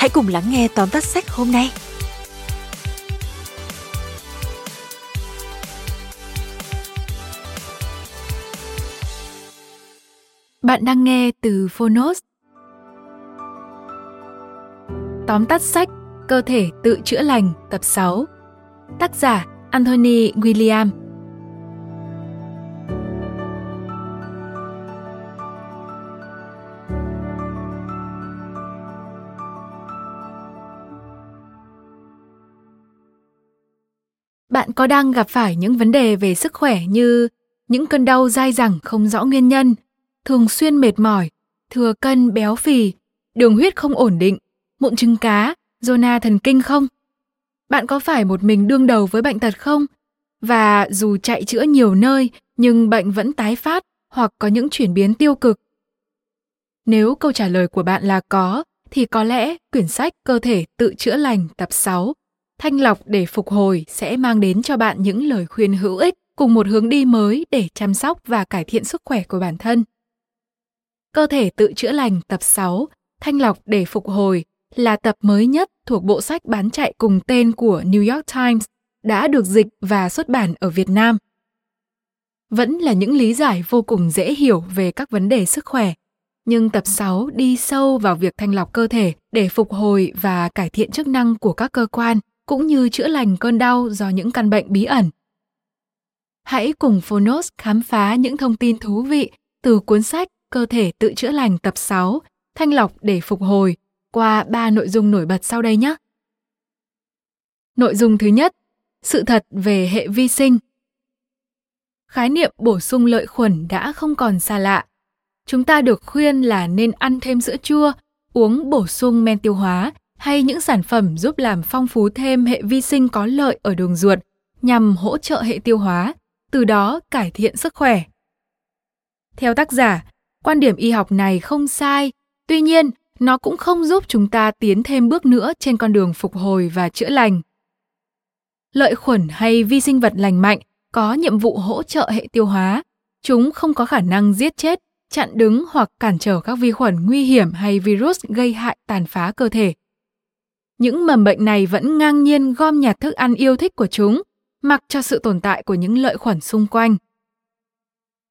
hãy cùng lắng nghe tóm tắt sách hôm nay. Bạn đang nghe từ Phonos. Tóm tắt sách, Cơ thể tự chữa lành, tập 6 Tác giả, Anthony William có đang gặp phải những vấn đề về sức khỏe như những cơn đau dai dẳng không rõ nguyên nhân, thường xuyên mệt mỏi, thừa cân béo phì, đường huyết không ổn định, mụn trứng cá, zona thần kinh không? Bạn có phải một mình đương đầu với bệnh tật không? Và dù chạy chữa nhiều nơi nhưng bệnh vẫn tái phát hoặc có những chuyển biến tiêu cực. Nếu câu trả lời của bạn là có, thì có lẽ quyển sách Cơ thể tự chữa lành tập 6 Thanh lọc để phục hồi sẽ mang đến cho bạn những lời khuyên hữu ích cùng một hướng đi mới để chăm sóc và cải thiện sức khỏe của bản thân. Cơ thể tự chữa lành tập 6, Thanh lọc để phục hồi là tập mới nhất thuộc bộ sách bán chạy cùng tên của New York Times đã được dịch và xuất bản ở Việt Nam. Vẫn là những lý giải vô cùng dễ hiểu về các vấn đề sức khỏe, nhưng tập 6 đi sâu vào việc thanh lọc cơ thể để phục hồi và cải thiện chức năng của các cơ quan cũng như chữa lành cơn đau do những căn bệnh bí ẩn. Hãy cùng Phonos khám phá những thông tin thú vị từ cuốn sách Cơ thể tự chữa lành tập 6, Thanh lọc để phục hồi qua ba nội dung nổi bật sau đây nhé. Nội dung thứ nhất, sự thật về hệ vi sinh. Khái niệm bổ sung lợi khuẩn đã không còn xa lạ. Chúng ta được khuyên là nên ăn thêm sữa chua, uống bổ sung men tiêu hóa hay những sản phẩm giúp làm phong phú thêm hệ vi sinh có lợi ở đường ruột nhằm hỗ trợ hệ tiêu hóa, từ đó cải thiện sức khỏe. Theo tác giả, quan điểm y học này không sai, tuy nhiên nó cũng không giúp chúng ta tiến thêm bước nữa trên con đường phục hồi và chữa lành. Lợi khuẩn hay vi sinh vật lành mạnh có nhiệm vụ hỗ trợ hệ tiêu hóa. Chúng không có khả năng giết chết, chặn đứng hoặc cản trở các vi khuẩn nguy hiểm hay virus gây hại tàn phá cơ thể. Những mầm bệnh này vẫn ngang nhiên gom nhặt thức ăn yêu thích của chúng, mặc cho sự tồn tại của những lợi khuẩn xung quanh.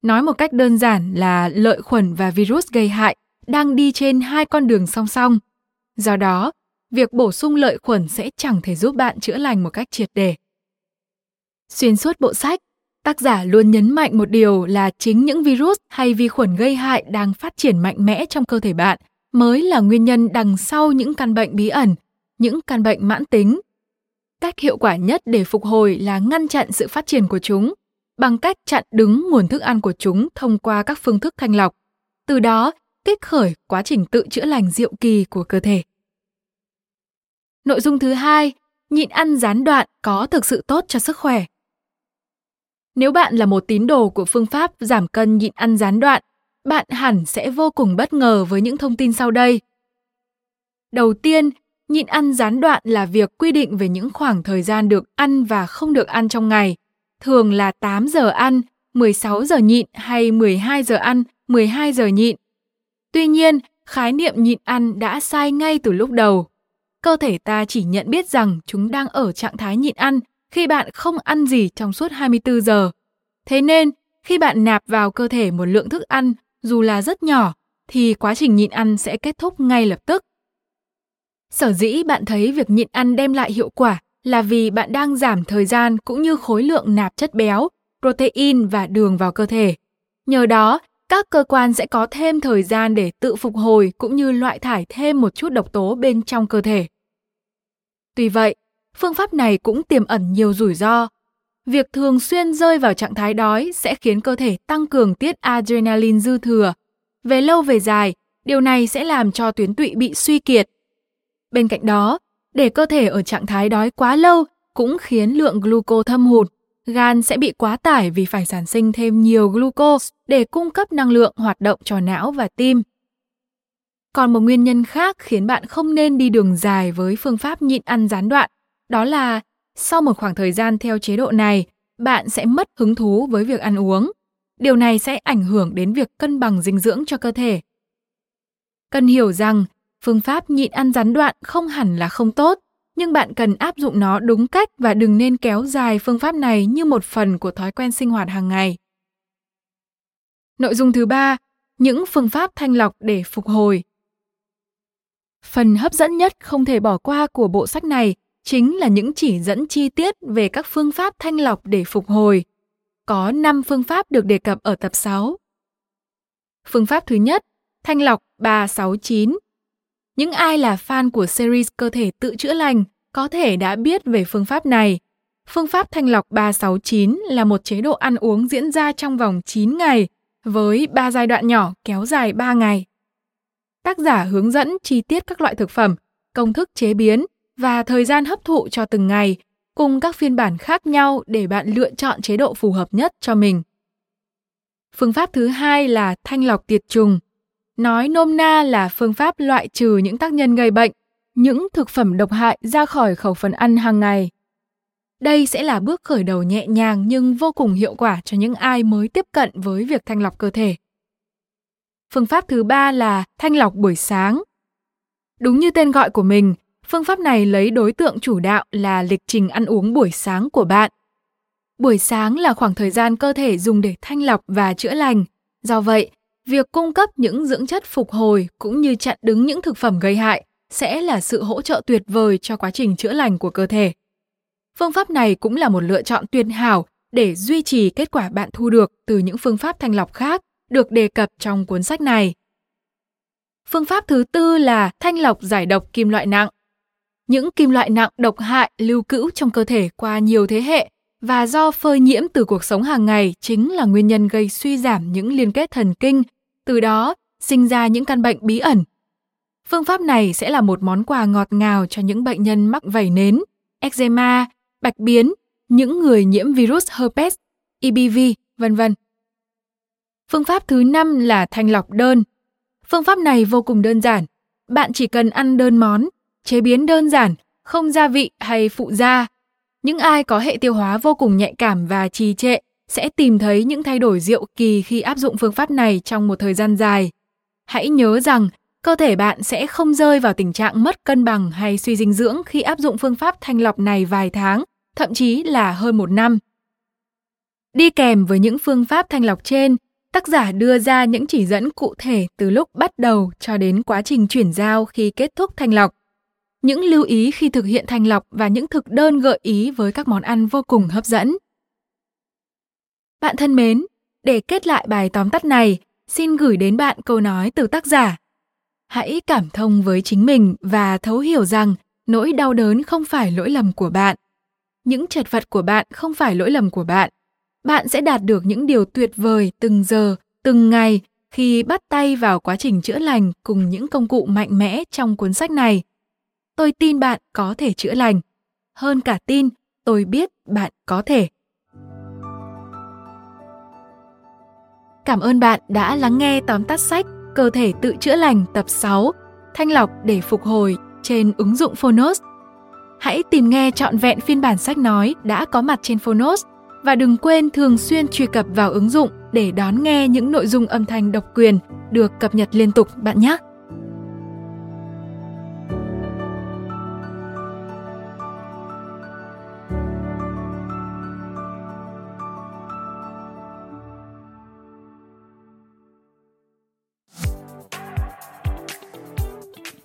Nói một cách đơn giản là lợi khuẩn và virus gây hại đang đi trên hai con đường song song. Do đó, việc bổ sung lợi khuẩn sẽ chẳng thể giúp bạn chữa lành một cách triệt để. Xuyên suốt bộ sách, tác giả luôn nhấn mạnh một điều là chính những virus hay vi khuẩn gây hại đang phát triển mạnh mẽ trong cơ thể bạn mới là nguyên nhân đằng sau những căn bệnh bí ẩn, những căn bệnh mãn tính. Cách hiệu quả nhất để phục hồi là ngăn chặn sự phát triển của chúng bằng cách chặn đứng nguồn thức ăn của chúng thông qua các phương thức thanh lọc. Từ đó, kích khởi quá trình tự chữa lành diệu kỳ của cơ thể. Nội dung thứ hai, nhịn ăn gián đoạn có thực sự tốt cho sức khỏe. Nếu bạn là một tín đồ của phương pháp giảm cân nhịn ăn gián đoạn, bạn hẳn sẽ vô cùng bất ngờ với những thông tin sau đây. Đầu tiên, nhịn ăn gián đoạn là việc quy định về những khoảng thời gian được ăn và không được ăn trong ngày, thường là 8 giờ ăn, 16 giờ nhịn hay 12 giờ ăn, 12 giờ nhịn. Tuy nhiên, khái niệm nhịn ăn đã sai ngay từ lúc đầu. Cơ thể ta chỉ nhận biết rằng chúng đang ở trạng thái nhịn ăn khi bạn không ăn gì trong suốt 24 giờ. Thế nên, khi bạn nạp vào cơ thể một lượng thức ăn dù là rất nhỏ thì quá trình nhịn ăn sẽ kết thúc ngay lập tức. Sở dĩ bạn thấy việc nhịn ăn đem lại hiệu quả là vì bạn đang giảm thời gian cũng như khối lượng nạp chất béo, protein và đường vào cơ thể. Nhờ đó, các cơ quan sẽ có thêm thời gian để tự phục hồi cũng như loại thải thêm một chút độc tố bên trong cơ thể. Tuy vậy, phương pháp này cũng tiềm ẩn nhiều rủi ro. Việc thường xuyên rơi vào trạng thái đói sẽ khiến cơ thể tăng cường tiết adrenaline dư thừa. Về lâu về dài, điều này sẽ làm cho tuyến tụy bị suy kiệt. Bên cạnh đó, để cơ thể ở trạng thái đói quá lâu cũng khiến lượng gluco thâm hụt. Gan sẽ bị quá tải vì phải sản sinh thêm nhiều glucose để cung cấp năng lượng hoạt động cho não và tim. Còn một nguyên nhân khác khiến bạn không nên đi đường dài với phương pháp nhịn ăn gián đoạn, đó là sau một khoảng thời gian theo chế độ này, bạn sẽ mất hứng thú với việc ăn uống. Điều này sẽ ảnh hưởng đến việc cân bằng dinh dưỡng cho cơ thể. Cần hiểu rằng, phương pháp nhịn ăn gián đoạn không hẳn là không tốt, nhưng bạn cần áp dụng nó đúng cách và đừng nên kéo dài phương pháp này như một phần của thói quen sinh hoạt hàng ngày. Nội dung thứ ba, những phương pháp thanh lọc để phục hồi. Phần hấp dẫn nhất không thể bỏ qua của bộ sách này chính là những chỉ dẫn chi tiết về các phương pháp thanh lọc để phục hồi. Có 5 phương pháp được đề cập ở tập 6. Phương pháp thứ nhất, thanh lọc 369. Những ai là fan của series cơ thể tự chữa lành có thể đã biết về phương pháp này. Phương pháp thanh lọc 369 là một chế độ ăn uống diễn ra trong vòng 9 ngày với 3 giai đoạn nhỏ kéo dài 3 ngày. Tác giả hướng dẫn chi tiết các loại thực phẩm, công thức chế biến và thời gian hấp thụ cho từng ngày, cùng các phiên bản khác nhau để bạn lựa chọn chế độ phù hợp nhất cho mình. Phương pháp thứ hai là thanh lọc tiệt trùng. Nói nôm na là phương pháp loại trừ những tác nhân gây bệnh, những thực phẩm độc hại ra khỏi khẩu phần ăn hàng ngày. Đây sẽ là bước khởi đầu nhẹ nhàng nhưng vô cùng hiệu quả cho những ai mới tiếp cận với việc thanh lọc cơ thể. Phương pháp thứ ba là thanh lọc buổi sáng. Đúng như tên gọi của mình, phương pháp này lấy đối tượng chủ đạo là lịch trình ăn uống buổi sáng của bạn. Buổi sáng là khoảng thời gian cơ thể dùng để thanh lọc và chữa lành. Do vậy, việc cung cấp những dưỡng chất phục hồi cũng như chặn đứng những thực phẩm gây hại sẽ là sự hỗ trợ tuyệt vời cho quá trình chữa lành của cơ thể. Phương pháp này cũng là một lựa chọn tuyệt hảo để duy trì kết quả bạn thu được từ những phương pháp thanh lọc khác được đề cập trong cuốn sách này. Phương pháp thứ tư là thanh lọc giải độc kim loại nặng. Những kim loại nặng độc hại lưu cữu trong cơ thể qua nhiều thế hệ và do phơi nhiễm từ cuộc sống hàng ngày chính là nguyên nhân gây suy giảm những liên kết thần kinh, từ đó sinh ra những căn bệnh bí ẩn. Phương pháp này sẽ là một món quà ngọt ngào cho những bệnh nhân mắc vẩy nến, eczema, bạch biến, những người nhiễm virus herpes, EBV, vân vân. Phương pháp thứ năm là thanh lọc đơn. Phương pháp này vô cùng đơn giản. Bạn chỉ cần ăn đơn món, chế biến đơn giản, không gia vị hay phụ gia. Những ai có hệ tiêu hóa vô cùng nhạy cảm và trì trệ sẽ tìm thấy những thay đổi diệu kỳ khi áp dụng phương pháp này trong một thời gian dài. Hãy nhớ rằng cơ thể bạn sẽ không rơi vào tình trạng mất cân bằng hay suy dinh dưỡng khi áp dụng phương pháp thanh lọc này vài tháng, thậm chí là hơn một năm. Đi kèm với những phương pháp thanh lọc trên tác giả đưa ra những chỉ dẫn cụ thể từ lúc bắt đầu cho đến quá trình chuyển giao khi kết thúc thanh lọc. Những lưu ý khi thực hiện thanh lọc và những thực đơn gợi ý với các món ăn vô cùng hấp dẫn. Bạn thân mến, để kết lại bài tóm tắt này, xin gửi đến bạn câu nói từ tác giả. Hãy cảm thông với chính mình và thấu hiểu rằng nỗi đau đớn không phải lỗi lầm của bạn. Những chật vật của bạn không phải lỗi lầm của bạn bạn sẽ đạt được những điều tuyệt vời từng giờ, từng ngày khi bắt tay vào quá trình chữa lành cùng những công cụ mạnh mẽ trong cuốn sách này. Tôi tin bạn có thể chữa lành. Hơn cả tin, tôi biết bạn có thể. Cảm ơn bạn đã lắng nghe tóm tắt sách Cơ thể tự chữa lành tập 6 Thanh lọc để phục hồi trên ứng dụng Phonos. Hãy tìm nghe trọn vẹn phiên bản sách nói đã có mặt trên Phonos và đừng quên thường xuyên truy cập vào ứng dụng để đón nghe những nội dung âm thanh độc quyền được cập nhật liên tục bạn nhé.